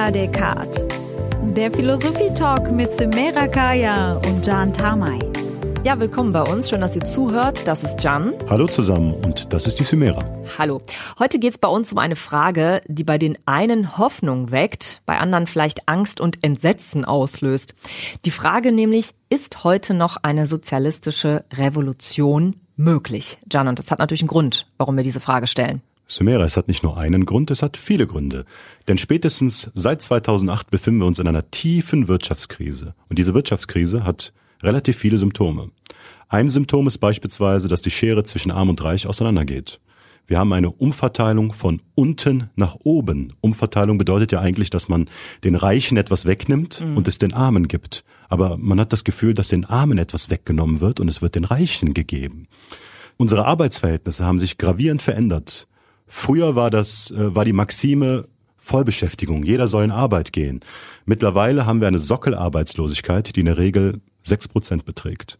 la Descartes. Der Philosophie-Talk mit Sumera Kaya und Jan Tamay. Ja, willkommen bei uns. Schön, dass ihr zuhört. Das ist Jan. Hallo zusammen und das ist die Sumera. Hallo. Heute geht es bei uns um eine Frage, die bei den einen Hoffnung weckt, bei anderen vielleicht Angst und Entsetzen auslöst. Die Frage nämlich, ist heute noch eine sozialistische Revolution möglich? Jan, und das hat natürlich einen Grund, warum wir diese Frage stellen. Sumera, es hat nicht nur einen Grund, es hat viele Gründe. Denn spätestens seit 2008 befinden wir uns in einer tiefen Wirtschaftskrise. Und diese Wirtschaftskrise hat relativ viele Symptome. Ein Symptom ist beispielsweise, dass die Schere zwischen Arm und Reich auseinandergeht. Wir haben eine Umverteilung von unten nach oben. Umverteilung bedeutet ja eigentlich, dass man den Reichen etwas wegnimmt mhm. und es den Armen gibt. Aber man hat das Gefühl, dass den Armen etwas weggenommen wird und es wird den Reichen gegeben. Unsere Arbeitsverhältnisse haben sich gravierend verändert. Früher war das, äh, war die Maxime Vollbeschäftigung. Jeder soll in Arbeit gehen. Mittlerweile haben wir eine Sockelarbeitslosigkeit, die in der Regel sechs Prozent beträgt.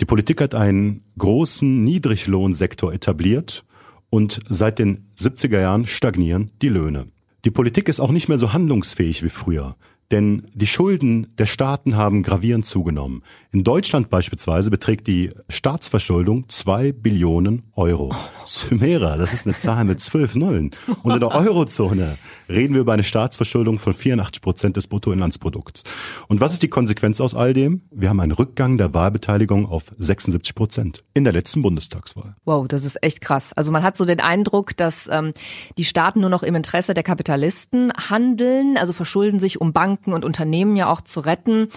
Die Politik hat einen großen Niedriglohnsektor etabliert und seit den 70er Jahren stagnieren die Löhne. Die Politik ist auch nicht mehr so handlungsfähig wie früher. Denn die Schulden der Staaten haben gravierend zugenommen. In Deutschland beispielsweise beträgt die Staatsverschuldung zwei Billionen Euro. Sumera, das ist eine Zahl mit zwölf Nullen. Und in der Eurozone reden wir über eine Staatsverschuldung von 84 Prozent des Bruttoinlandsprodukts. Und was ist die Konsequenz aus all dem? Wir haben einen Rückgang der Wahlbeteiligung auf 76 Prozent in der letzten Bundestagswahl. Wow, das ist echt krass. Also man hat so den Eindruck, dass ähm, die Staaten nur noch im Interesse der Kapitalisten handeln, also verschulden sich um Banken Banken und Unternehmen ja auch zu retten.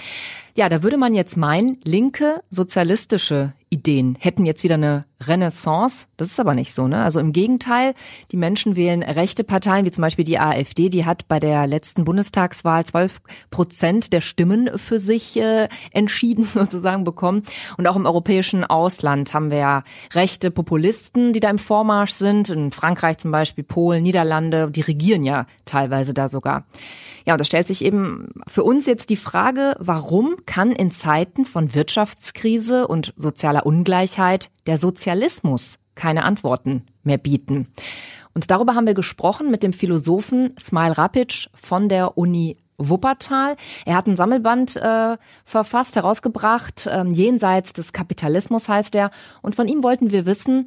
Ja, da würde man jetzt meinen, linke sozialistische Ideen hätten jetzt wieder eine Renaissance. Das ist aber nicht so, ne? Also im Gegenteil, die Menschen wählen rechte Parteien, wie zum Beispiel die AfD, die hat bei der letzten Bundestagswahl 12 Prozent der Stimmen für sich äh, entschieden sozusagen bekommen. Und auch im europäischen Ausland haben wir ja rechte Populisten, die da im Vormarsch sind. In Frankreich zum Beispiel, Polen, Niederlande, die regieren ja teilweise da sogar. Ja, und da stellt sich eben für uns jetzt die Frage, warum kann in Zeiten von Wirtschaftskrise und sozialer Ungleichheit der Sozialismus keine Antworten mehr bieten? Und darüber haben wir gesprochen mit dem Philosophen Smile Rapic von der Uni Wuppertal. Er hat ein Sammelband äh, verfasst, herausgebracht, ähm, jenseits des Kapitalismus heißt er. Und von ihm wollten wir wissen,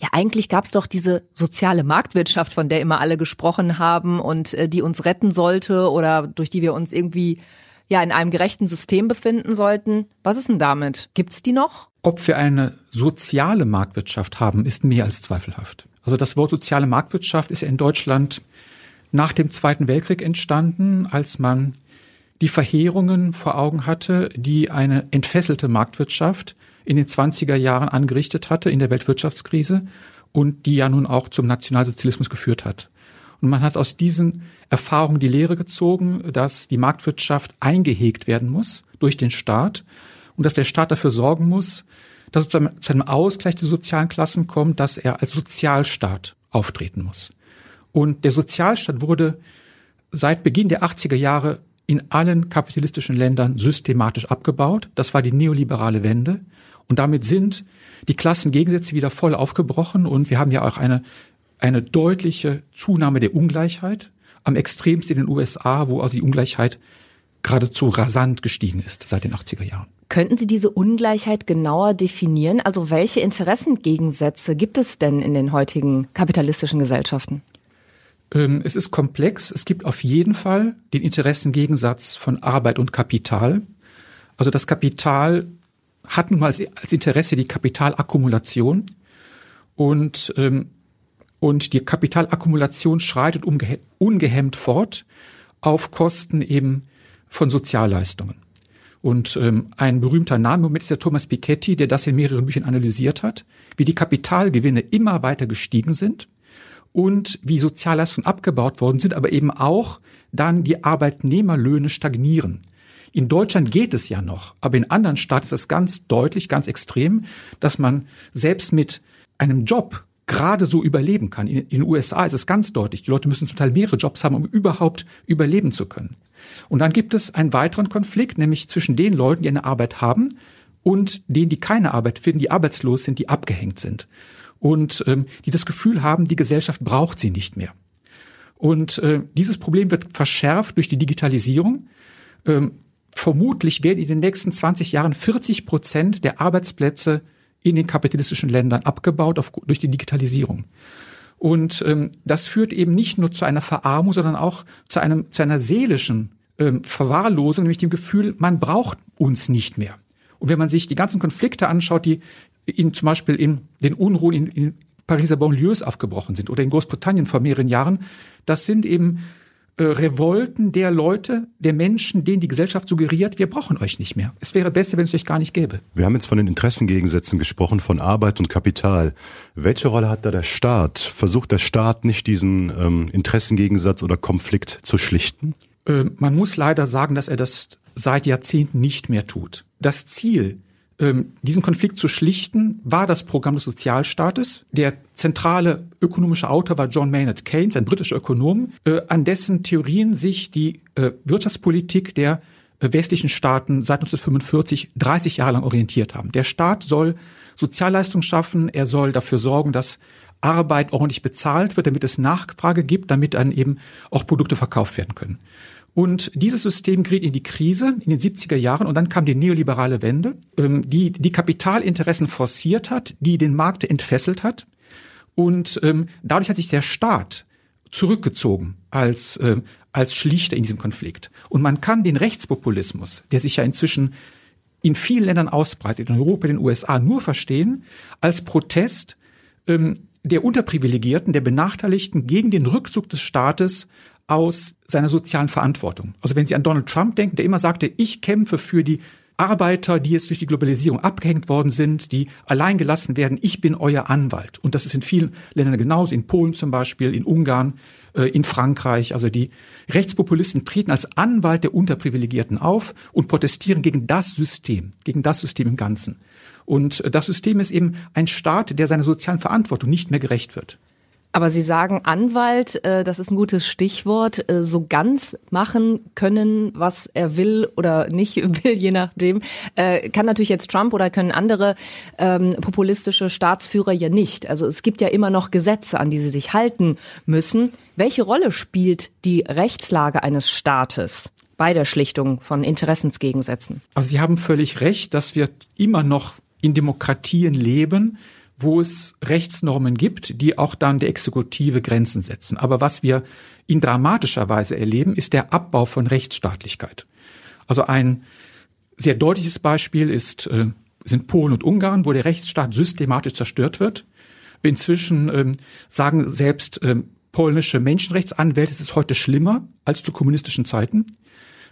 ja, eigentlich gab's doch diese soziale Marktwirtschaft, von der immer alle gesprochen haben und äh, die uns retten sollte oder durch die wir uns irgendwie ja in einem gerechten System befinden sollten. Was ist denn damit? Gibt's die noch? Ob wir eine soziale Marktwirtschaft haben, ist mehr als zweifelhaft. Also das Wort soziale Marktwirtschaft ist in Deutschland nach dem Zweiten Weltkrieg entstanden, als man die Verheerungen vor Augen hatte, die eine entfesselte Marktwirtschaft in den 20er Jahren angerichtet hatte in der Weltwirtschaftskrise und die ja nun auch zum Nationalsozialismus geführt hat. Und man hat aus diesen Erfahrungen die Lehre gezogen, dass die Marktwirtschaft eingehegt werden muss durch den Staat und dass der Staat dafür sorgen muss, dass es zu einem Ausgleich der sozialen Klassen kommt, dass er als Sozialstaat auftreten muss. Und der Sozialstaat wurde seit Beginn der 80er Jahre in allen kapitalistischen Ländern systematisch abgebaut. Das war die neoliberale Wende. Und damit sind die Klassengegensätze wieder voll aufgebrochen und wir haben ja auch eine, eine deutliche Zunahme der Ungleichheit. Am extremsten in den USA, wo also die Ungleichheit geradezu rasant gestiegen ist seit den 80er Jahren. Könnten Sie diese Ungleichheit genauer definieren? Also welche Interessengegensätze gibt es denn in den heutigen kapitalistischen Gesellschaften? Ähm, es ist komplex. Es gibt auf jeden Fall den Interessengegensatz von Arbeit und Kapital. Also das Kapital hat nun mal als, Interesse die Kapitalakkumulation und, ähm, und die Kapitalakkumulation schreitet ungehemmt fort auf Kosten eben von Sozialleistungen. Und ähm, ein berühmter Name ist der Thomas Piketty, der das in mehreren Büchern analysiert hat, wie die Kapitalgewinne immer weiter gestiegen sind und wie Sozialleistungen abgebaut worden sind, aber eben auch dann die Arbeitnehmerlöhne stagnieren. In Deutschland geht es ja noch, aber in anderen Staaten ist es ganz deutlich, ganz extrem, dass man selbst mit einem Job gerade so überleben kann. In, den USA ist es ganz deutlich, die Leute müssen zum Teil mehrere Jobs haben, um überhaupt überleben zu können. Und dann gibt es einen weiteren Konflikt, nämlich zwischen den Leuten, die eine Arbeit haben und denen, die keine Arbeit finden, die arbeitslos sind, die abgehängt sind und ähm, die das Gefühl haben, die Gesellschaft braucht sie nicht mehr. Und äh, dieses Problem wird verschärft durch die Digitalisierung. Ähm, vermutlich werden in den nächsten 20 Jahren 40 Prozent der Arbeitsplätze in den kapitalistischen Ländern abgebaut auf, durch die Digitalisierung. Und ähm, das führt eben nicht nur zu einer Verarmung, sondern auch zu, einem, zu einer seelischen ähm, Verwahrlosung, nämlich dem Gefühl, man braucht uns nicht mehr. Und wenn man sich die ganzen Konflikte anschaut, die in, zum Beispiel in den Unruhen in, in Pariser Banlieues aufgebrochen sind oder in Großbritannien vor mehreren Jahren, das sind eben äh, Revolten der Leute, der Menschen, denen die Gesellschaft suggeriert, wir brauchen euch nicht mehr. Es wäre besser, wenn es euch gar nicht gäbe. Wir haben jetzt von den Interessengegensätzen gesprochen, von Arbeit und Kapital. Welche Rolle hat da der Staat? Versucht der Staat nicht diesen ähm, Interessengegensatz oder Konflikt zu schlichten? Äh, man muss leider sagen, dass er das seit Jahrzehnten nicht mehr tut. Das Ziel ähm, diesen Konflikt zu schlichten, war das Programm des Sozialstaates. Der zentrale ökonomische Autor war John Maynard Keynes, ein britischer Ökonom, äh, an dessen Theorien sich die äh, Wirtschaftspolitik der äh, westlichen Staaten seit 1945 30 Jahre lang orientiert haben. Der Staat soll Sozialleistungen schaffen, er soll dafür sorgen, dass Arbeit ordentlich bezahlt wird, damit es Nachfrage gibt, damit dann eben auch Produkte verkauft werden können. Und dieses System geriet in die Krise in den 70er Jahren und dann kam die neoliberale Wende, ähm, die die Kapitalinteressen forciert hat, die den Markt entfesselt hat. Und ähm, dadurch hat sich der Staat zurückgezogen als, äh, als Schlichter in diesem Konflikt. Und man kann den Rechtspopulismus, der sich ja inzwischen in vielen Ländern ausbreitet, in Europa, in den USA, nur verstehen als Protest ähm, der Unterprivilegierten, der Benachteiligten gegen den Rückzug des Staates aus seiner sozialen Verantwortung. Also wenn Sie an Donald Trump denken, der immer sagte, ich kämpfe für die Arbeiter, die jetzt durch die Globalisierung abgehängt worden sind, die allein gelassen werden, ich bin euer Anwalt. Und das ist in vielen Ländern genauso, in Polen zum Beispiel, in Ungarn, äh, in Frankreich. Also die Rechtspopulisten treten als Anwalt der Unterprivilegierten auf und protestieren gegen das System, gegen das System im Ganzen. Und das System ist eben ein Staat, der seiner sozialen Verantwortung nicht mehr gerecht wird. Aber Sie sagen Anwalt, äh, das ist ein gutes Stichwort, äh, so ganz machen können, was er will oder nicht will, je nachdem. Äh, kann natürlich jetzt Trump oder können andere ähm, populistische Staatsführer ja nicht. Also es gibt ja immer noch Gesetze, an die sie sich halten müssen. Welche Rolle spielt die Rechtslage eines Staates? bei der Schlichtung von Interessensgegensätzen. Also Sie haben völlig recht, dass wir immer noch in Demokratien leben, wo es Rechtsnormen gibt, die auch dann der Exekutive Grenzen setzen. Aber was wir in dramatischer Weise erleben, ist der Abbau von Rechtsstaatlichkeit. Also ein sehr deutliches Beispiel ist, äh, sind Polen und Ungarn, wo der Rechtsstaat systematisch zerstört wird. Inzwischen ähm, sagen selbst ähm, polnische Menschenrechtsanwälte, es ist heute schlimmer als zu kommunistischen Zeiten.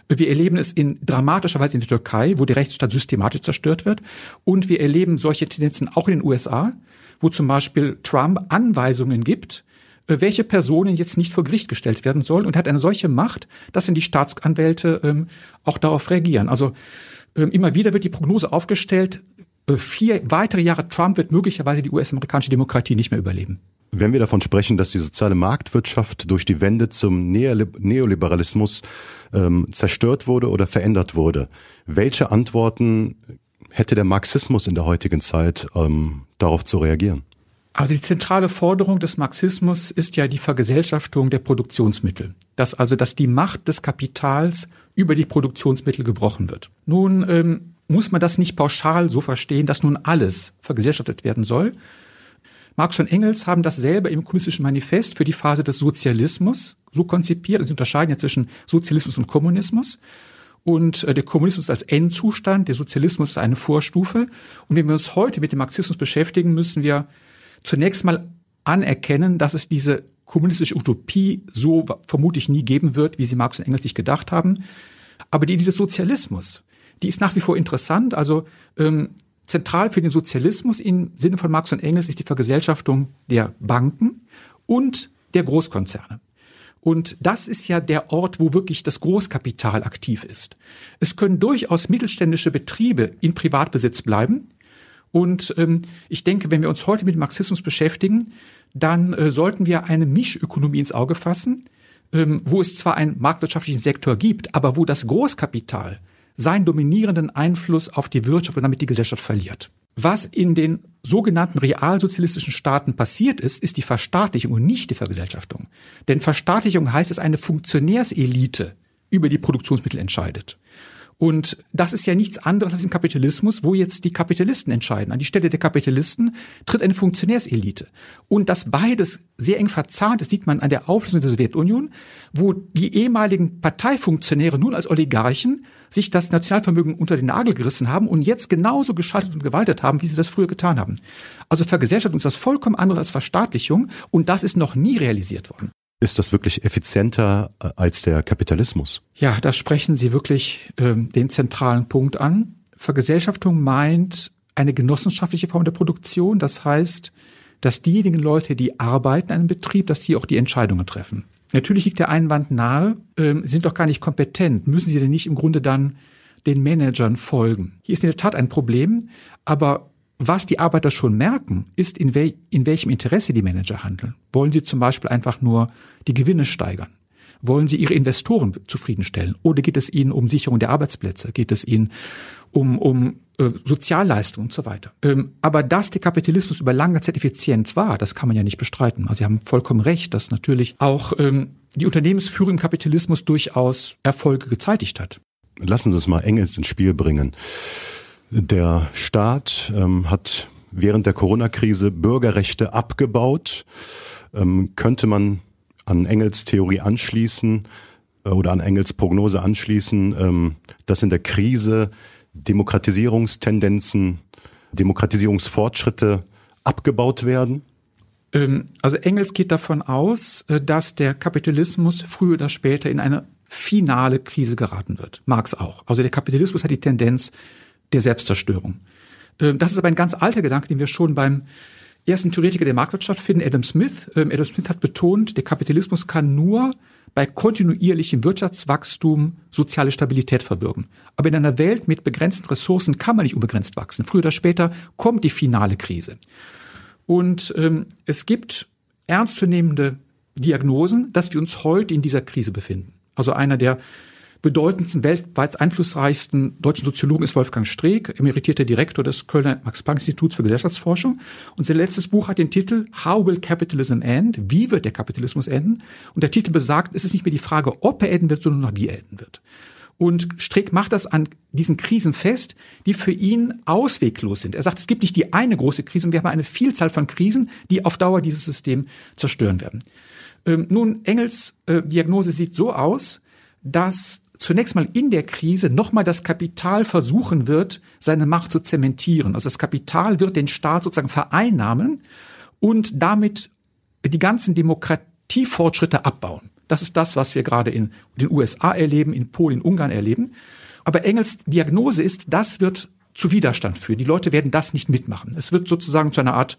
Wir erleben es in dramatischer Weise in der Türkei, wo der Rechtsstaat systematisch zerstört wird. Und wir erleben solche Tendenzen auch in den USA, wo zum Beispiel Trump Anweisungen gibt, äh, welche Personen jetzt nicht vor Gericht gestellt werden sollen und hat eine solche Macht, dass dann die Staatsanwälte ähm, auch darauf reagieren. Also ähm, immer wieder wird die Prognose aufgestellt, äh, vier weitere Jahre Trump wird möglicherweise die US-amerikanische Demokratie nicht mehr überleben. Wenn wir davon sprechen, dass die soziale Marktwirtschaft durch die Wende zum Neoliberalismus ähm, zerstört wurde oder verändert wurde, welche Antworten hätte der Marxismus in der heutigen Zeit ähm, darauf zu reagieren? Also die zentrale Forderung des Marxismus ist ja die Vergesellschaftung der Produktionsmittel. Dass also, dass die Macht des Kapitals über die Produktionsmittel gebrochen wird. Nun ähm, muss man das nicht pauschal so verstehen, dass nun alles vergesellschaftet werden soll, Marx und Engels haben dasselbe im kommunistischen Manifest für die Phase des Sozialismus so konzipiert. Sie unterscheiden ja zwischen Sozialismus und Kommunismus. Und äh, der Kommunismus als Endzustand, der Sozialismus ist eine Vorstufe. Und wenn wir uns heute mit dem Marxismus beschäftigen, müssen wir zunächst mal anerkennen, dass es diese kommunistische Utopie so vermutlich nie geben wird, wie sie Marx und Engels sich gedacht haben. Aber die Idee des Sozialismus, die ist nach wie vor interessant. Also ähm, Zentral für den Sozialismus im Sinne von Marx und Engels ist die Vergesellschaftung der Banken und der Großkonzerne. Und das ist ja der Ort, wo wirklich das Großkapital aktiv ist. Es können durchaus mittelständische Betriebe in Privatbesitz bleiben. Und ähm, ich denke, wenn wir uns heute mit Marxismus beschäftigen, dann äh, sollten wir eine Mischökonomie ins Auge fassen, ähm, wo es zwar einen marktwirtschaftlichen Sektor gibt, aber wo das Großkapital seinen dominierenden Einfluss auf die Wirtschaft und damit die Gesellschaft verliert. was in den sogenannten realsozialistischen Staaten passiert ist, ist die Verstaatlichung und nicht die Vergesellschaftung. Denn Verstaatlichung heißt es, eine Funktionärselite über die Produktionsmittel entscheidet. Und das ist ja nichts anderes als im Kapitalismus, wo jetzt die Kapitalisten entscheiden. An die Stelle der Kapitalisten tritt eine Funktionärselite. Und dass beides sehr eng verzahnt ist, sieht man an der Auflösung der Sowjetunion, wo die ehemaligen Parteifunktionäre nun als Oligarchen sich das Nationalvermögen unter den Nagel gerissen haben und jetzt genauso geschaltet und gewaltet haben, wie sie das früher getan haben. Also Vergesellschaftung ist das vollkommen anderes als Verstaatlichung und das ist noch nie realisiert worden. Ist das wirklich effizienter äh, als der Kapitalismus? Ja, da sprechen Sie wirklich äh, den zentralen Punkt an. Vergesellschaftung meint eine genossenschaftliche Form der Produktion. Das heißt, dass diejenigen Leute, die arbeiten in einem Betrieb, dass sie auch die Entscheidungen treffen. Natürlich liegt der Einwand nahe, äh, sind doch gar nicht kompetent. Müssen sie denn nicht im Grunde dann den Managern folgen? Hier ist in der Tat ein Problem, aber was die Arbeiter schon merken, ist, in, wel in welchem Interesse die Manager handeln. Wollen sie zum Beispiel einfach nur die Gewinne steigern? Wollen sie ihre Investoren zufriedenstellen? Oder geht es ihnen um Sicherung der Arbeitsplätze? Geht es ihnen um, um äh, Sozialleistungen und so weiter? Ähm, aber dass der Kapitalismus über lange Zeit effizient war, das kann man ja nicht bestreiten. Also Sie haben vollkommen recht, dass natürlich auch ähm, die Unternehmensführung im Kapitalismus durchaus Erfolge gezeitigt hat. Lassen Sie uns mal Engels ins Spiel bringen. Der Staat ähm, hat während der Corona-Krise Bürgerrechte abgebaut. Ähm, könnte man an Engels Theorie anschließen äh, oder an Engels Prognose anschließen, ähm, dass in der Krise Demokratisierungstendenzen, Demokratisierungsfortschritte abgebaut werden? Ähm, also Engels geht davon aus, äh, dass der Kapitalismus früher oder später in eine finale Krise geraten wird. Marx auch. Also der Kapitalismus hat die Tendenz, der Selbstzerstörung. Ähm, das ist aber ein ganz alter Gedanke, den wir schon beim ersten Theoretiker der Marktwirtschaft finden, Adam Smith. Ähm, Adam Smith hat betont, der Kapitalismus kann nur bei kontinuierlichem Wirtschaftswachstum soziale Stabilität verbürgen. Aber in einer Welt mit begrenzten Ressourcen kann man nicht unbegrenzt wachsen. Früher oder später kommt die finale Krise. Und ähm, es gibt ernstzunehmende Diagnosen, dass wir uns heute in dieser Krise befinden. Also einer der bedeutendsten, weltweit einflussreichsten deutschen Soziologen ist Wolfgang Streeck, emeritierter Direktor des Kölner Max-Planck-Instituts für Gesellschaftsforschung. Und sein letztes Buch hat den Titel How will Capitalism end? Wie wird der Kapitalismus enden? Und der Titel besagt, es ist nicht mehr die Frage, ob er enden wird, sondern noch wie er enden wird. Und Streeck macht das an diesen Krisen fest, die für ihn ausweglos sind. Er sagt, es gibt nicht die eine große Krise, wir haben eine Vielzahl von Krisen, die auf Dauer dieses System zerstören werden. Ähm, nun, Engels äh, Diagnose sieht so aus, dass zunächst mal in der Krise nochmal das Kapital versuchen wird, seine Macht zu zementieren. Also das Kapital wird den Staat sozusagen vereinnahmen und damit die ganzen Demokratiefortschritte abbauen. Das ist das, was wir gerade in den USA erleben, in Polen, in Ungarn erleben. Aber Engels Diagnose ist, das wird zu Widerstand führen. Die Leute werden das nicht mitmachen. Es wird sozusagen zu einer Art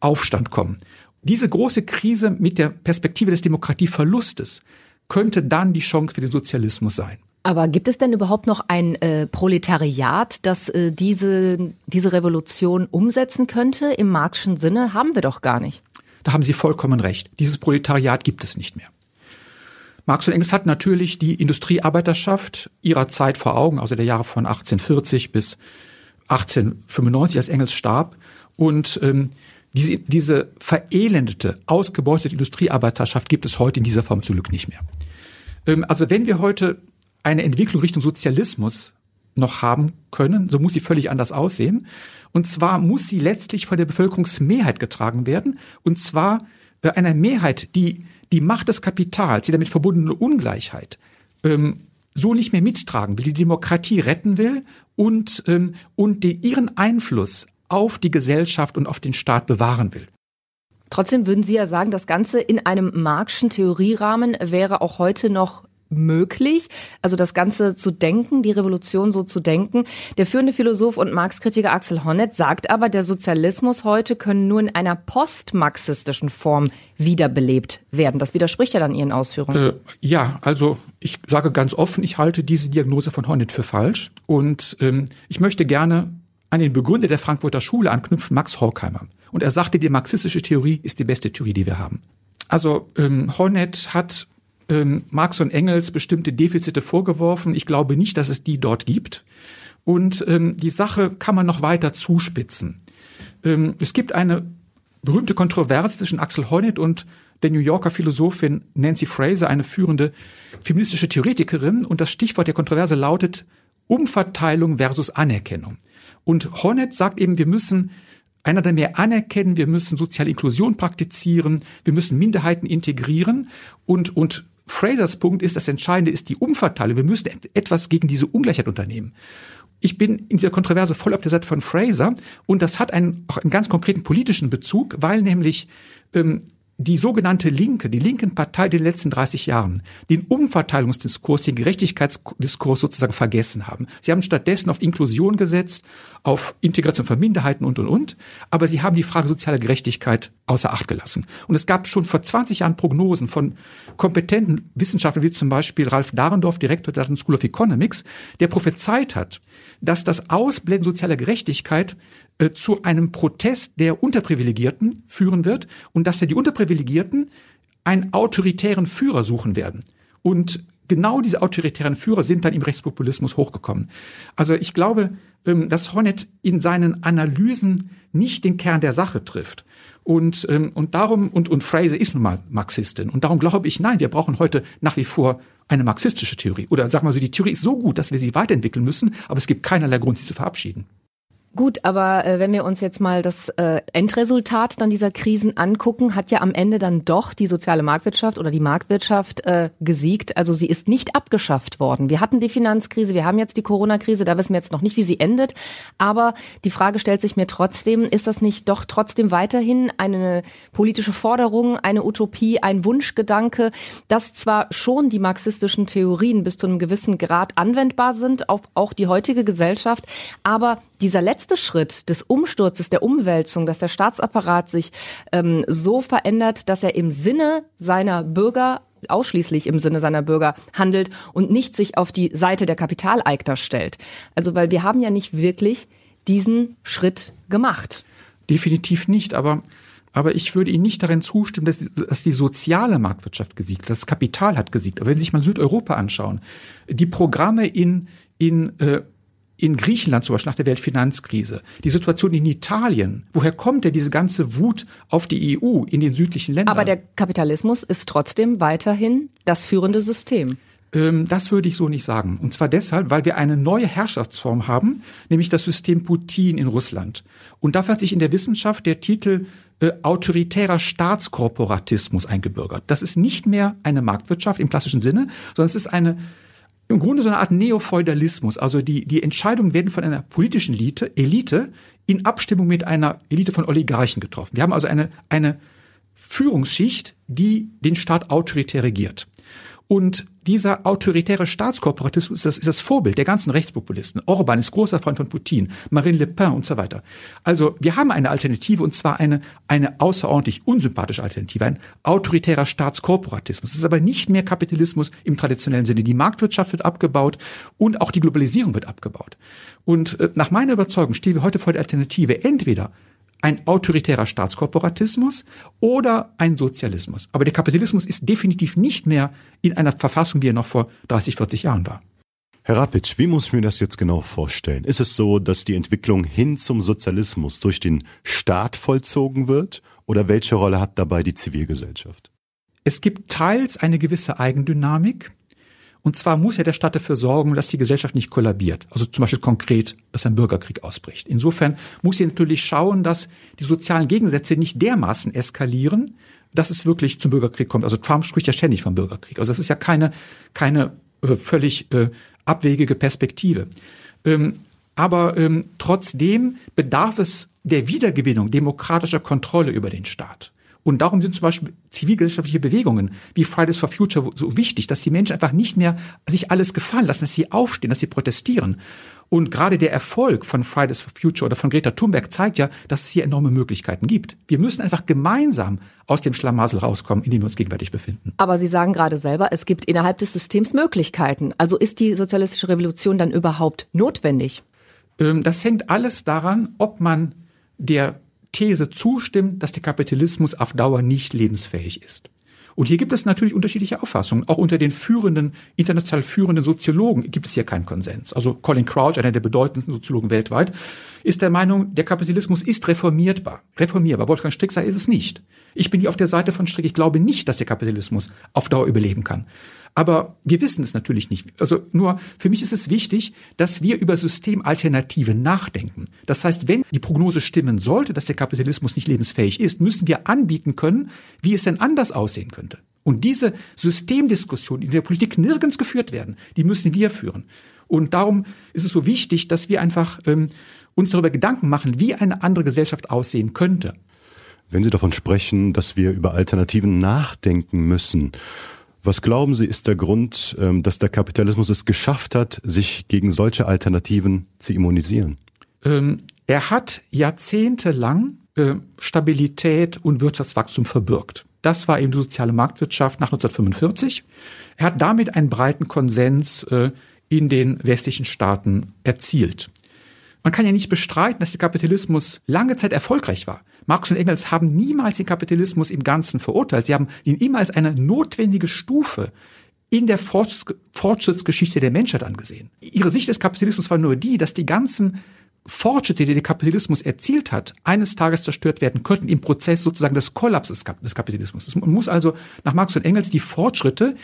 Aufstand kommen. Diese große Krise mit der Perspektive des Demokratieverlustes könnte dann die Chance für den Sozialismus sein. Aber gibt es denn überhaupt noch ein äh, Proletariat, das äh, diese, diese Revolution umsetzen könnte? Im marxischen Sinne haben wir doch gar nicht. Da haben Sie vollkommen recht. Dieses Proletariat gibt es nicht mehr. Marx und Engels hatten natürlich die Industriearbeiterschaft ihrer Zeit vor Augen, also der Jahre von 1840 bis 1895, als Engels starb. Und ähm, diese, diese verelendete, ausgebeutete Industriearbeiterschaft gibt es heute in dieser Form zum Glück nicht mehr. Ähm, also wenn wir heute eine Entwicklung Richtung Sozialismus noch haben können, so muss sie völlig anders aussehen. Und zwar muss sie letztlich von der Bevölkerungsmehrheit getragen werden. Und zwar äh, einer Mehrheit, die die Macht des Kapitals, die damit verbundene Ungleichheit ähm, so nicht mehr mittragen will, die Demokratie retten will und, ähm, und die, ihren Einfluss auf die Gesellschaft und auf den Staat bewahren will. Trotzdem würden Sie ja sagen, das Ganze in einem Marxischen Theorierahmen wäre auch heute noch möglich, also das Ganze zu denken, die Revolution so zu denken. Der führende Philosoph und Marx-Kritiker Axel Honneth sagt aber, der Sozialismus heute können nur in einer postmarxistischen Form wiederbelebt werden. Das widerspricht ja dann Ihren Ausführungen. Äh, ja, also ich sage ganz offen, ich halte diese Diagnose von Honneth für falsch und ähm, ich möchte gerne an den Begründer der Frankfurter Schule anknüpfen, Max Horkheimer. Und er sagte, die marxistische Theorie ist die beste Theorie, die wir haben. Also ähm, Hornet hat ähm, Marx und Engels bestimmte Defizite vorgeworfen. Ich glaube nicht, dass es die dort gibt. Und ähm, die Sache kann man noch weiter zuspitzen. Ähm, es gibt eine berühmte Kontroverse zwischen Axel Honneth und der New Yorker Philosophin Nancy Fraser, eine führende feministische Theoretikerin. Und das Stichwort der Kontroverse lautet Umverteilung versus Anerkennung. Und Honneth sagt eben, wir müssen einander mehr anerkennen, wir müssen soziale Inklusion praktizieren, wir müssen Minderheiten integrieren und, und Frasers Punkt ist, das Entscheidende ist die Umverteilung. Wir müssen etwas gegen diese Ungleichheit unternehmen. Ich bin in dieser Kontroverse voll auf der Seite von Fraser und das hat einen, auch einen ganz konkreten politischen Bezug, weil nämlich ähm, die sogenannte Linke, die linken Partei in den letzten 30 Jahren, den Umverteilungsdiskurs, den Gerechtigkeitsdiskurs sozusagen vergessen haben. Sie haben stattdessen auf Inklusion gesetzt, auf Integration von Minderheiten und, und, und. Aber sie haben die Frage sozialer Gerechtigkeit außer Acht gelassen. Und es gab schon vor 20 Jahren Prognosen von kompetenten Wissenschaftlern, wie zum Beispiel Ralf Dahrendorf, Direktor der London School of Economics, der prophezeit hat, dass das Ausblenden sozialer Gerechtigkeit äh, zu einem Protest der Unterprivilegierten führen wird und dass ja die Unterprivilegierten einen autoritären Führer suchen werden. Und genau diese autoritären Führer sind dann im Rechtspopulismus hochgekommen. Also ich glaube, ähm, dass Hornet in seinen Analysen nicht den Kern der Sache trifft. Und, ähm, und darum, und, und Fraser ist nun mal Marxistin. Und darum glaube ich, nein, wir brauchen heute nach wie vor eine marxistische Theorie. Oder sag mal so, die Theorie ist so gut, dass wir sie weiterentwickeln müssen, aber es gibt keinerlei Grund, sie zu verabschieden. Gut, aber äh, wenn wir uns jetzt mal das äh, Endresultat dann dieser Krisen angucken, hat ja am Ende dann doch die soziale Marktwirtschaft oder die Marktwirtschaft äh, gesiegt. Also sie ist nicht abgeschafft worden. Wir hatten die Finanzkrise, wir haben jetzt die Corona-Krise, da wissen wir jetzt noch nicht, wie sie endet. Aber die Frage stellt sich mir trotzdem, ist das nicht doch trotzdem weiterhin eine politische Forderung, eine Utopie, ein Wunschgedanke, dass zwar schon die marxistischen Theorien bis zu einem gewissen Grad anwendbar sind auf auch die heutige Gesellschaft, aber dieser letzte Schritt des Umsturzes, der Umwälzung, dass der Staatsapparat sich ähm, so verändert, dass er im Sinne seiner Bürger ausschließlich im Sinne seiner Bürger handelt und nicht sich auf die Seite der Kapitaleigner stellt. Also weil wir haben ja nicht wirklich diesen Schritt gemacht. Definitiv nicht, aber aber ich würde Ihnen nicht darin zustimmen, dass, dass die soziale Marktwirtschaft gesiegt. Das Kapital hat gesiegt. Aber wenn Sie sich mal Südeuropa anschauen, die Programme in, in äh, in Griechenland zum Beispiel nach der Weltfinanzkrise, die Situation in Italien, woher kommt denn diese ganze Wut auf die EU in den südlichen Ländern? Aber der Kapitalismus ist trotzdem weiterhin das führende System. Ähm, das würde ich so nicht sagen. Und zwar deshalb, weil wir eine neue Herrschaftsform haben, nämlich das System Putin in Russland. Und dafür hat sich in der Wissenschaft der Titel äh, autoritärer Staatskorporatismus eingebürgert. Das ist nicht mehr eine Marktwirtschaft im klassischen Sinne, sondern es ist eine im Grunde so eine Art Neofeudalismus. Also die, die Entscheidungen werden von einer politischen Elite, Elite in Abstimmung mit einer Elite von Oligarchen getroffen. Wir haben also eine, eine Führungsschicht, die den Staat autoritär regiert. Und dieser autoritäre Staatskooperatismus das ist das Vorbild der ganzen Rechtspopulisten. Orban ist großer Freund von Putin, Marine Le Pen und so weiter. Also wir haben eine Alternative und zwar eine, eine außerordentlich unsympathische Alternative, ein autoritärer Staatskooperatismus. Es ist aber nicht mehr Kapitalismus im traditionellen Sinne. Die Marktwirtschaft wird abgebaut und auch die Globalisierung wird abgebaut. Und äh, nach meiner Überzeugung stehen wir heute vor der Alternative. Entweder ein autoritärer Staatskorporatismus oder ein Sozialismus. Aber der Kapitalismus ist definitiv nicht mehr in einer Verfassung, wie er noch vor 30, 40 Jahren war. Herr Rapitsch, wie muss ich mir das jetzt genau vorstellen? Ist es so, dass die Entwicklung hin zum Sozialismus durch den Staat vollzogen wird? Oder welche Rolle hat dabei die Zivilgesellschaft? Es gibt teils eine gewisse Eigendynamik. Und zwar muss ja der Staat dafür sorgen, dass die Gesellschaft nicht kollabiert. Also zum Beispiel konkret, dass ein Bürgerkrieg ausbricht. Insofern muss sie natürlich schauen, dass die sozialen Gegensätze nicht dermaßen eskalieren, dass es wirklich zum Bürgerkrieg kommt. Also Trump spricht ja ständig vom Bürgerkrieg. Also das ist ja keine, keine äh, völlig äh, abwegige Perspektive. Ähm, aber ähm, trotzdem bedarf es der Wiedergewinnung demokratischer Kontrolle über den Staat. Und darum sind zum Beispiel zivilgesellschaftliche Bewegungen wie Fridays for Future so wichtig, dass die Menschen einfach nicht mehr sich alles gefallen lassen, dass sie aufstehen, dass sie protestieren. Und gerade der Erfolg von Fridays for Future oder von Greta Thunberg zeigt ja, dass es hier enorme Möglichkeiten gibt. Wir müssen einfach gemeinsam aus dem Schlamassel rauskommen, in dem wir uns gegenwärtig befinden. Aber Sie sagen gerade selber, es gibt innerhalb des Systems Möglichkeiten. Also ist die sozialistische Revolution dann überhaupt notwendig? Ähm, das hängt alles daran, ob man der These zustimmt, dass der Kapitalismus auf Dauer nicht lebensfähig ist. Und hier gibt es natürlich unterschiedliche Auffassungen. Auch unter den führenden, international führenden Soziologen gibt es hier keinen Konsens. Also Colin Crouch, einer der bedeutendsten Soziologen weltweit, ist der Meinung, der Kapitalismus ist reformierbar. Reformierbar. Wolfgang Strick ist es nicht. Ich bin hier auf der Seite von Strick. Ich glaube nicht, dass der Kapitalismus auf Dauer überleben kann. Aber wir wissen es natürlich nicht. Also nur für mich ist es wichtig, dass wir über Systemalternativen nachdenken. Das heißt, wenn die Prognose stimmen sollte, dass der Kapitalismus nicht lebensfähig ist, müssen wir anbieten können, wie es denn anders aussehen könnte. Und diese Systemdiskussion, die in der Politik nirgends geführt werden, die müssen wir führen. Und darum ist es so wichtig, dass wir einfach ähm, uns darüber Gedanken machen, wie eine andere Gesellschaft aussehen könnte. Wenn Sie davon sprechen, dass wir über Alternativen nachdenken müssen, was glauben Sie, ist der Grund, ähm, dass der Kapitalismus es geschafft hat, sich gegen solche Alternativen zu immunisieren? Ähm, er hat jahrzehntelang äh, Stabilität und Wirtschaftswachstum verbürgt. Das war eben die soziale Marktwirtschaft nach 1945. Er hat damit einen breiten Konsens äh, in den westlichen Staaten erzielt. Man kann ja nicht bestreiten, dass der Kapitalismus lange Zeit erfolgreich war. Marx und Engels haben niemals den Kapitalismus im Ganzen verurteilt. Sie haben ihn immer als eine notwendige Stufe in der Fortschrittsgeschichte der Menschheit angesehen. Ihre Sicht des Kapitalismus war nur die, dass die ganzen Fortschritte, die der Kapitalismus erzielt hat, eines Tages zerstört werden könnten im Prozess sozusagen des Kollapses des Kapitalismus. Man muss also nach Marx und Engels die Fortschritte,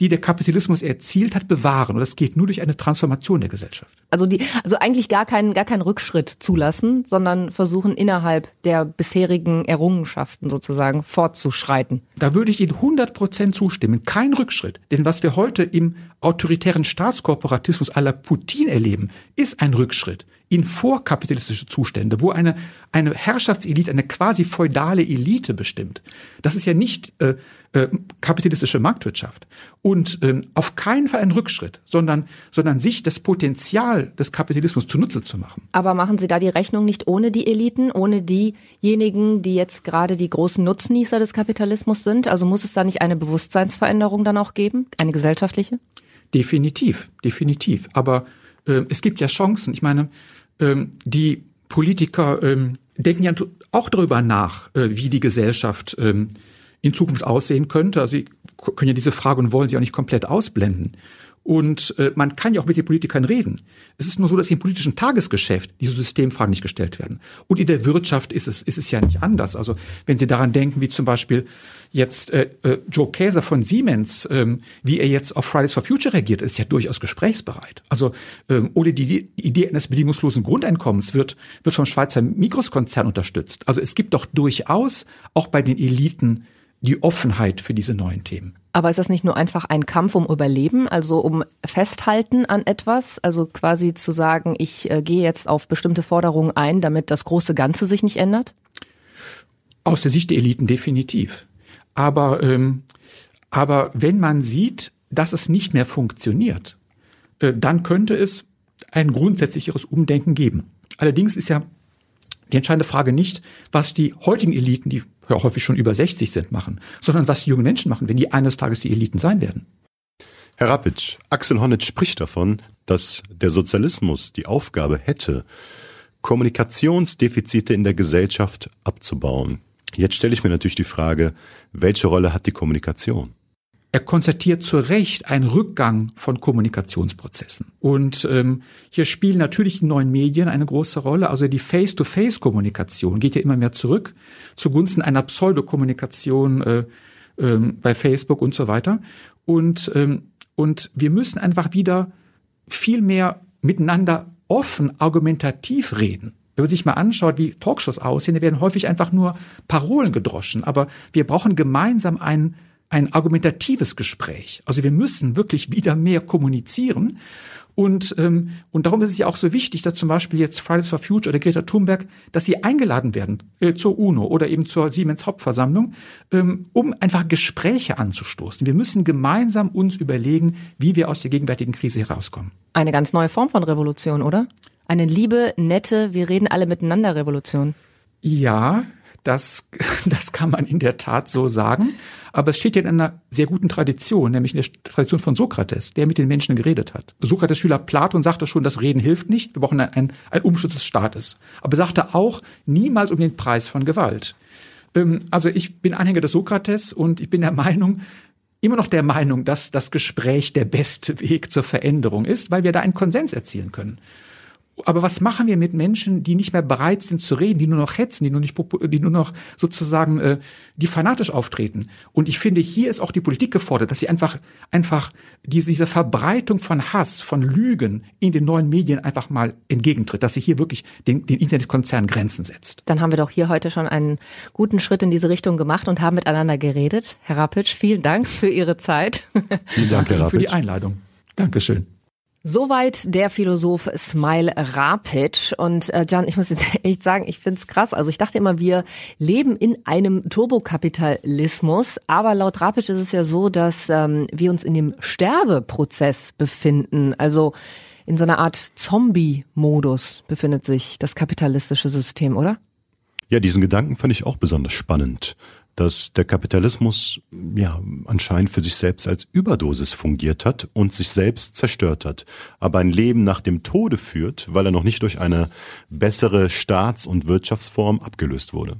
die der Kapitalismus erzielt hat, bewahren. Und das geht nur durch eine Transformation der Gesellschaft. Also die, also eigentlich gar keinen, gar keinen Rückschritt zulassen, sondern versuchen innerhalb der bisherigen Errungenschaften sozusagen fortzuschreiten. Da würde ich Ihnen 100 Prozent zustimmen. Kein Rückschritt. Denn was wir heute im autoritären Staatskorporatismus aller Putin erleben, ist ein Rückschritt in vorkapitalistische Zustände, wo eine, eine Herrschaftselite, eine quasi feudale Elite bestimmt. Das ist ja nicht äh, äh, kapitalistische Marktwirtschaft. Und ähm, auf keinen Fall ein Rückschritt, sondern, sondern sich das Potenzial des Kapitalismus zunutze zu machen. Aber machen Sie da die Rechnung nicht ohne die Eliten, ohne diejenigen, die jetzt gerade die großen Nutznießer des Kapitalismus sind? Also muss es da nicht eine Bewusstseinsveränderung dann auch geben, eine gesellschaftliche? Definitiv, definitiv. Aber äh, es gibt ja Chancen. Ich meine, ähm, die Politiker ähm, denken ja auch darüber nach, äh, wie die Gesellschaft ähm, in Zukunft aussehen könnte. Also sie können ja diese Frage und wollen sie auch nicht komplett ausblenden. Und äh, man kann ja auch mit den Politikern reden. Es ist nur so, dass im politischen Tagesgeschäft diese Systemfragen nicht gestellt werden. Und in der Wirtschaft ist es, ist es ja nicht anders. Also wenn Sie daran denken, wie zum Beispiel jetzt äh, äh, Joe Käser von Siemens, ähm, wie er jetzt auf Fridays for Future reagiert, ist ja durchaus gesprächsbereit. Also ähm, die, die Idee eines bedingungslosen Grundeinkommens wird, wird vom Schweizer Mikroskonzern unterstützt. Also es gibt doch durchaus auch bei den Eliten die Offenheit für diese neuen Themen. Aber ist das nicht nur einfach ein Kampf um Überleben, also um Festhalten an etwas, also quasi zu sagen, ich äh, gehe jetzt auf bestimmte Forderungen ein, damit das große Ganze sich nicht ändert? Aus der Sicht der Eliten definitiv. Aber, ähm, aber wenn man sieht, dass es nicht mehr funktioniert, äh, dann könnte es ein grundsätzlicheres Umdenken geben. Allerdings ist ja die entscheidende Frage nicht, was die heutigen Eliten, die ja häufig schon über 60 sind, machen, sondern was die jungen Menschen machen, wenn die eines Tages die Eliten sein werden. Herr Rapitsch, Axel Honneth spricht davon, dass der Sozialismus die Aufgabe hätte, Kommunikationsdefizite in der Gesellschaft abzubauen. Jetzt stelle ich mir natürlich die Frage, welche Rolle hat die Kommunikation? Er konstatiert zu Recht einen Rückgang von Kommunikationsprozessen. Und ähm, hier spielen natürlich die neuen Medien eine große Rolle. Also die Face-to-Face-Kommunikation geht ja immer mehr zurück zugunsten einer Pseudokommunikation äh, ähm, bei Facebook und so weiter. Und, ähm, und wir müssen einfach wieder viel mehr miteinander offen, argumentativ reden. Wenn man sich mal anschaut, wie Talkshows aussehen, da werden häufig einfach nur Parolen gedroschen. Aber wir brauchen gemeinsam einen ein argumentatives Gespräch. Also wir müssen wirklich wieder mehr kommunizieren. Und, ähm, und darum ist es ja auch so wichtig, dass zum Beispiel jetzt Fridays for Future oder Greta Thunberg, dass sie eingeladen werden äh, zur UNO oder eben zur Siemens Hauptversammlung, ähm, um einfach Gespräche anzustoßen. Wir müssen gemeinsam uns überlegen, wie wir aus der gegenwärtigen Krise herauskommen. Eine ganz neue Form von Revolution, oder? Eine liebe, nette, wir reden alle miteinander Revolution. Ja, das, das kann man in der Tat so sagen. Aber es steht ja in einer sehr guten Tradition, nämlich in der Tradition von Sokrates, der mit den Menschen geredet hat. Sokrates Schüler Platon sagte schon, das Reden hilft nicht. Wir brauchen ein, ein Umschutz des Staates. Aber er sagte auch, niemals um den Preis von Gewalt. Ähm, also ich bin Anhänger des Sokrates und ich bin der Meinung, immer noch der Meinung, dass das Gespräch der beste Weg zur Veränderung ist, weil wir da einen Konsens erzielen können. Aber was machen wir mit Menschen, die nicht mehr bereit sind zu reden, die nur noch hetzen, die nur, nicht, die nur noch sozusagen, äh, die fanatisch auftreten? Und ich finde, hier ist auch die Politik gefordert, dass sie einfach, einfach diese, diese Verbreitung von Hass, von Lügen in den neuen Medien einfach mal entgegentritt, dass sie hier wirklich den, den Internetkonzern Grenzen setzt. Dann haben wir doch hier heute schon einen guten Schritt in diese Richtung gemacht und haben miteinander geredet. Herr Rapitsch, vielen Dank für Ihre Zeit. Vielen Dank, Herr Rapitsch. für die Einladung. Dankeschön. Soweit der Philosoph Smile Rapic. Und äh, John, ich muss jetzt echt sagen, ich find's krass. Also ich dachte immer, wir leben in einem Turbokapitalismus, aber laut Rapic ist es ja so, dass ähm, wir uns in dem Sterbeprozess befinden. Also in so einer Art Zombie-Modus befindet sich das kapitalistische System, oder? Ja, diesen Gedanken fand ich auch besonders spannend dass der Kapitalismus ja anscheinend für sich selbst als Überdosis fungiert hat und sich selbst zerstört hat, aber ein Leben nach dem Tode führt, weil er noch nicht durch eine bessere Staats- und Wirtschaftsform abgelöst wurde.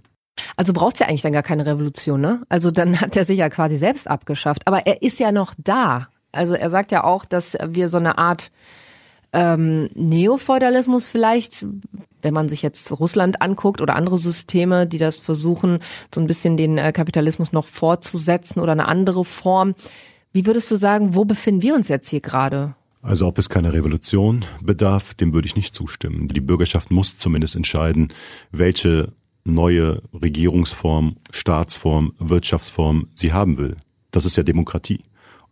Also braucht es ja eigentlich dann gar keine Revolution, ne? Also dann hat er sich ja quasi selbst abgeschafft, aber er ist ja noch da. Also er sagt ja auch, dass wir so eine Art ähm, Neofeudalismus vielleicht, wenn man sich jetzt Russland anguckt oder andere Systeme, die das versuchen, so ein bisschen den äh, Kapitalismus noch fortzusetzen oder eine andere Form. Wie würdest du sagen, wo befinden wir uns jetzt hier gerade? Also ob es keine Revolution bedarf, dem würde ich nicht zustimmen. Die Bürgerschaft muss zumindest entscheiden, welche neue Regierungsform, Staatsform, Wirtschaftsform sie haben will. Das ist ja Demokratie.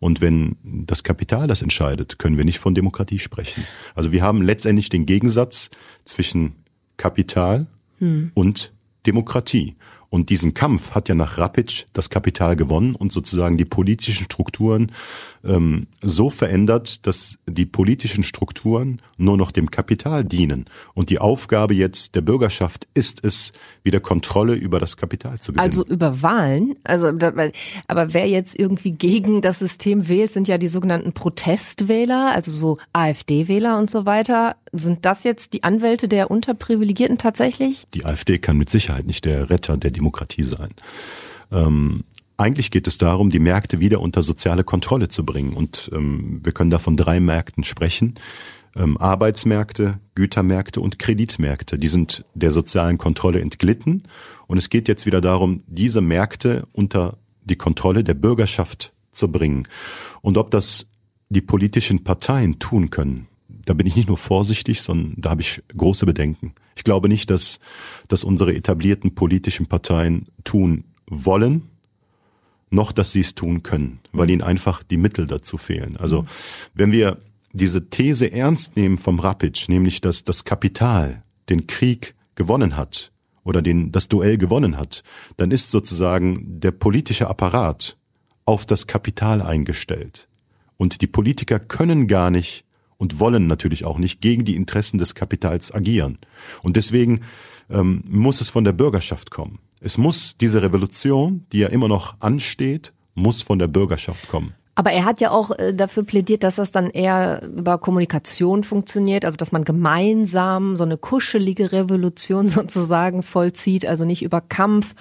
Und wenn das Kapital das entscheidet, können wir nicht von Demokratie sprechen. Also wir haben letztendlich den Gegensatz zwischen Kapital hm. und Demokratie. Und diesen Kampf hat ja nach Rapid das Kapital gewonnen und sozusagen die politischen Strukturen ähm, so verändert, dass die politischen Strukturen nur noch dem Kapital dienen. Und die Aufgabe jetzt der Bürgerschaft ist es, wieder Kontrolle über das Kapital zu gewinnen. Also über Wahlen? Also, aber wer jetzt irgendwie gegen das System wählt, sind ja die sogenannten Protestwähler, also so AfD-Wähler und so weiter. Sind das jetzt die Anwälte der Unterprivilegierten tatsächlich? Die AfD kann mit Sicherheit nicht der Retter der Demokratie sein. Ähm, eigentlich geht es darum, die Märkte wieder unter soziale Kontrolle zu bringen. Und ähm, wir können da von drei Märkten sprechen. Ähm, Arbeitsmärkte, Gütermärkte und Kreditmärkte. Die sind der sozialen Kontrolle entglitten. Und es geht jetzt wieder darum, diese Märkte unter die Kontrolle der Bürgerschaft zu bringen. Und ob das die politischen Parteien tun können, da bin ich nicht nur vorsichtig, sondern da habe ich große Bedenken. Ich glaube nicht, dass, dass unsere etablierten politischen Parteien tun wollen, noch dass sie es tun können, weil ihnen einfach die Mittel dazu fehlen. Also wenn wir diese These ernst nehmen vom Rapid, nämlich dass das Kapital den Krieg gewonnen hat oder den, das Duell gewonnen hat, dann ist sozusagen der politische Apparat auf das Kapital eingestellt. Und die Politiker können gar nicht und wollen natürlich auch nicht gegen die Interessen des Kapitals agieren. Und deswegen ähm, muss es von der Bürgerschaft kommen. Es muss diese Revolution, die ja immer noch ansteht, muss von der Bürgerschaft kommen. Aber er hat ja auch äh, dafür plädiert, dass das dann eher über Kommunikation funktioniert, also dass man gemeinsam so eine kuschelige Revolution sozusagen vollzieht, also nicht über Kampf.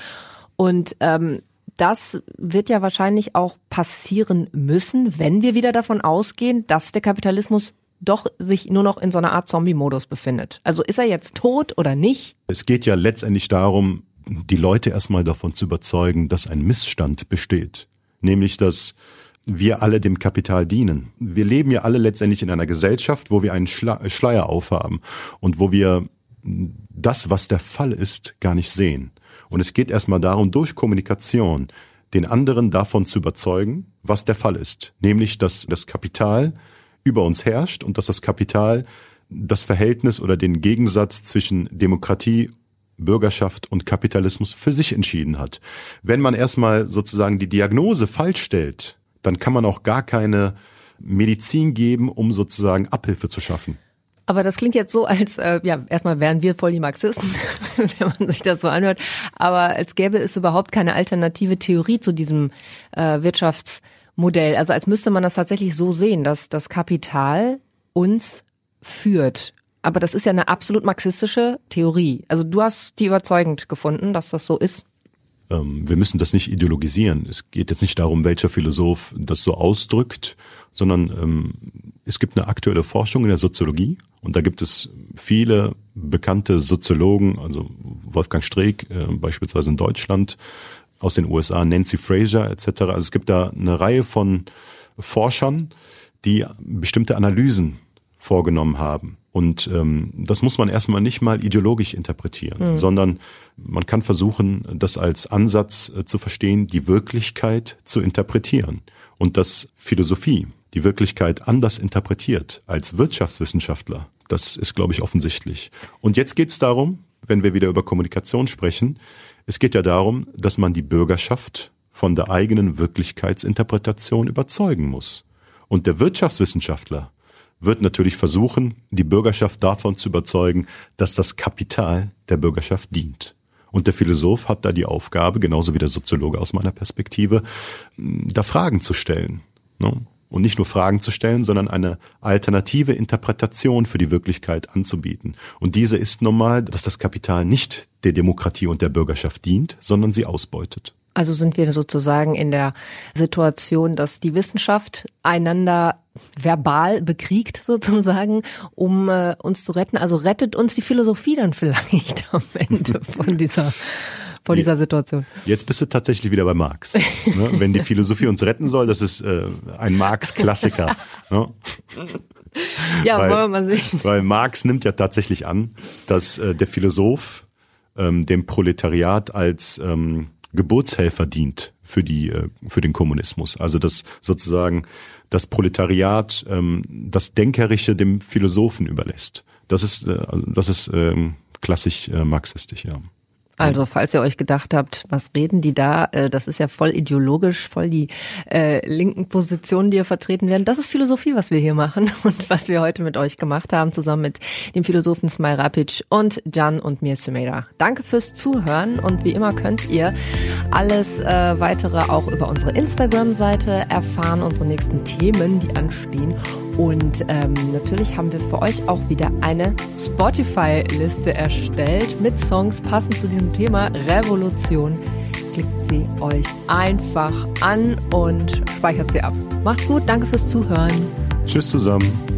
Und ähm, das wird ja wahrscheinlich auch passieren müssen, wenn wir wieder davon ausgehen, dass der Kapitalismus doch sich nur noch in so einer Art Zombie-Modus befindet. Also ist er jetzt tot oder nicht? Es geht ja letztendlich darum, die Leute erstmal davon zu überzeugen, dass ein Missstand besteht. Nämlich, dass wir alle dem Kapital dienen. Wir leben ja alle letztendlich in einer Gesellschaft, wo wir einen Schleier aufhaben und wo wir das, was der Fall ist, gar nicht sehen. Und es geht erstmal darum, durch Kommunikation den anderen davon zu überzeugen, was der Fall ist. Nämlich, dass das Kapital über uns herrscht und dass das Kapital das Verhältnis oder den Gegensatz zwischen Demokratie, Bürgerschaft und Kapitalismus für sich entschieden hat. Wenn man erstmal sozusagen die Diagnose falsch stellt, dann kann man auch gar keine Medizin geben, um sozusagen Abhilfe zu schaffen. Aber das klingt jetzt so, als äh, ja erstmal wären wir voll die Marxisten, wenn man sich das so anhört. Aber als gäbe es überhaupt keine alternative Theorie zu diesem äh, Wirtschafts Modell. Also als müsste man das tatsächlich so sehen, dass das Kapital uns führt. Aber das ist ja eine absolut marxistische Theorie. Also du hast die überzeugend gefunden, dass das so ist. Ähm, wir müssen das nicht ideologisieren. Es geht jetzt nicht darum, welcher Philosoph das so ausdrückt, sondern ähm, es gibt eine aktuelle Forschung in der Soziologie und da gibt es viele bekannte Soziologen, also Wolfgang Streeck äh, beispielsweise in Deutschland, aus den USA, Nancy Fraser etc. Also es gibt da eine Reihe von Forschern, die bestimmte Analysen vorgenommen haben. Und ähm, das muss man erstmal nicht mal ideologisch interpretieren, mhm. sondern man kann versuchen, das als Ansatz äh, zu verstehen, die Wirklichkeit zu interpretieren. Und dass Philosophie die Wirklichkeit anders interpretiert als Wirtschaftswissenschaftler, das ist, glaube ich, offensichtlich. Und jetzt geht es darum, wenn wir wieder über Kommunikation sprechen, es geht ja darum, dass man die Bürgerschaft von der eigenen Wirklichkeitsinterpretation überzeugen muss. Und der Wirtschaftswissenschaftler wird natürlich versuchen, die Bürgerschaft davon zu überzeugen, dass das Kapital der Bürgerschaft dient. Und der Philosoph hat da die Aufgabe, genauso wie der Soziologe aus meiner Perspektive, da Fragen zu stellen. Ne? Und nicht nur Fragen zu stellen, sondern eine alternative Interpretation für die Wirklichkeit anzubieten. Und diese ist normal, dass das Kapital nicht der Demokratie und der Bürgerschaft dient, sondern sie ausbeutet. Also sind wir sozusagen in der Situation, dass die Wissenschaft einander verbal bekriegt sozusagen, um äh, uns zu retten. Also rettet uns die Philosophie dann vielleicht am Ende von dieser vor dieser Situation. Jetzt bist du tatsächlich wieder bei Marx. Ne? Wenn die Philosophie uns retten soll, das ist äh, ein Marx-Klassiker. Ne? Ja, weil, wollen wir mal sehen. Weil Marx nimmt ja tatsächlich an, dass äh, der Philosoph ähm, dem Proletariat als ähm, Geburtshelfer dient für die äh, für den Kommunismus. Also dass sozusagen das Proletariat ähm, das Denkerische dem Philosophen überlässt. Das ist äh, das ist ähm, klassisch äh, marxistisch, ja. Also, falls ihr euch gedacht habt, was reden die da? Äh, das ist ja voll ideologisch, voll die äh, linken Positionen, die hier vertreten werden. Das ist Philosophie, was wir hier machen und was wir heute mit euch gemacht haben, zusammen mit dem Philosophen Smile Rapic und Jan und mir Sumeda. Danke fürs Zuhören und wie immer könnt ihr alles äh, weitere auch über unsere Instagram-Seite erfahren, unsere nächsten Themen, die anstehen. Und ähm, natürlich haben wir für euch auch wieder eine Spotify-Liste erstellt mit Songs passend zu diesem Thema Revolution. Klickt sie euch einfach an und speichert sie ab. Macht's gut, danke fürs Zuhören. Tschüss zusammen.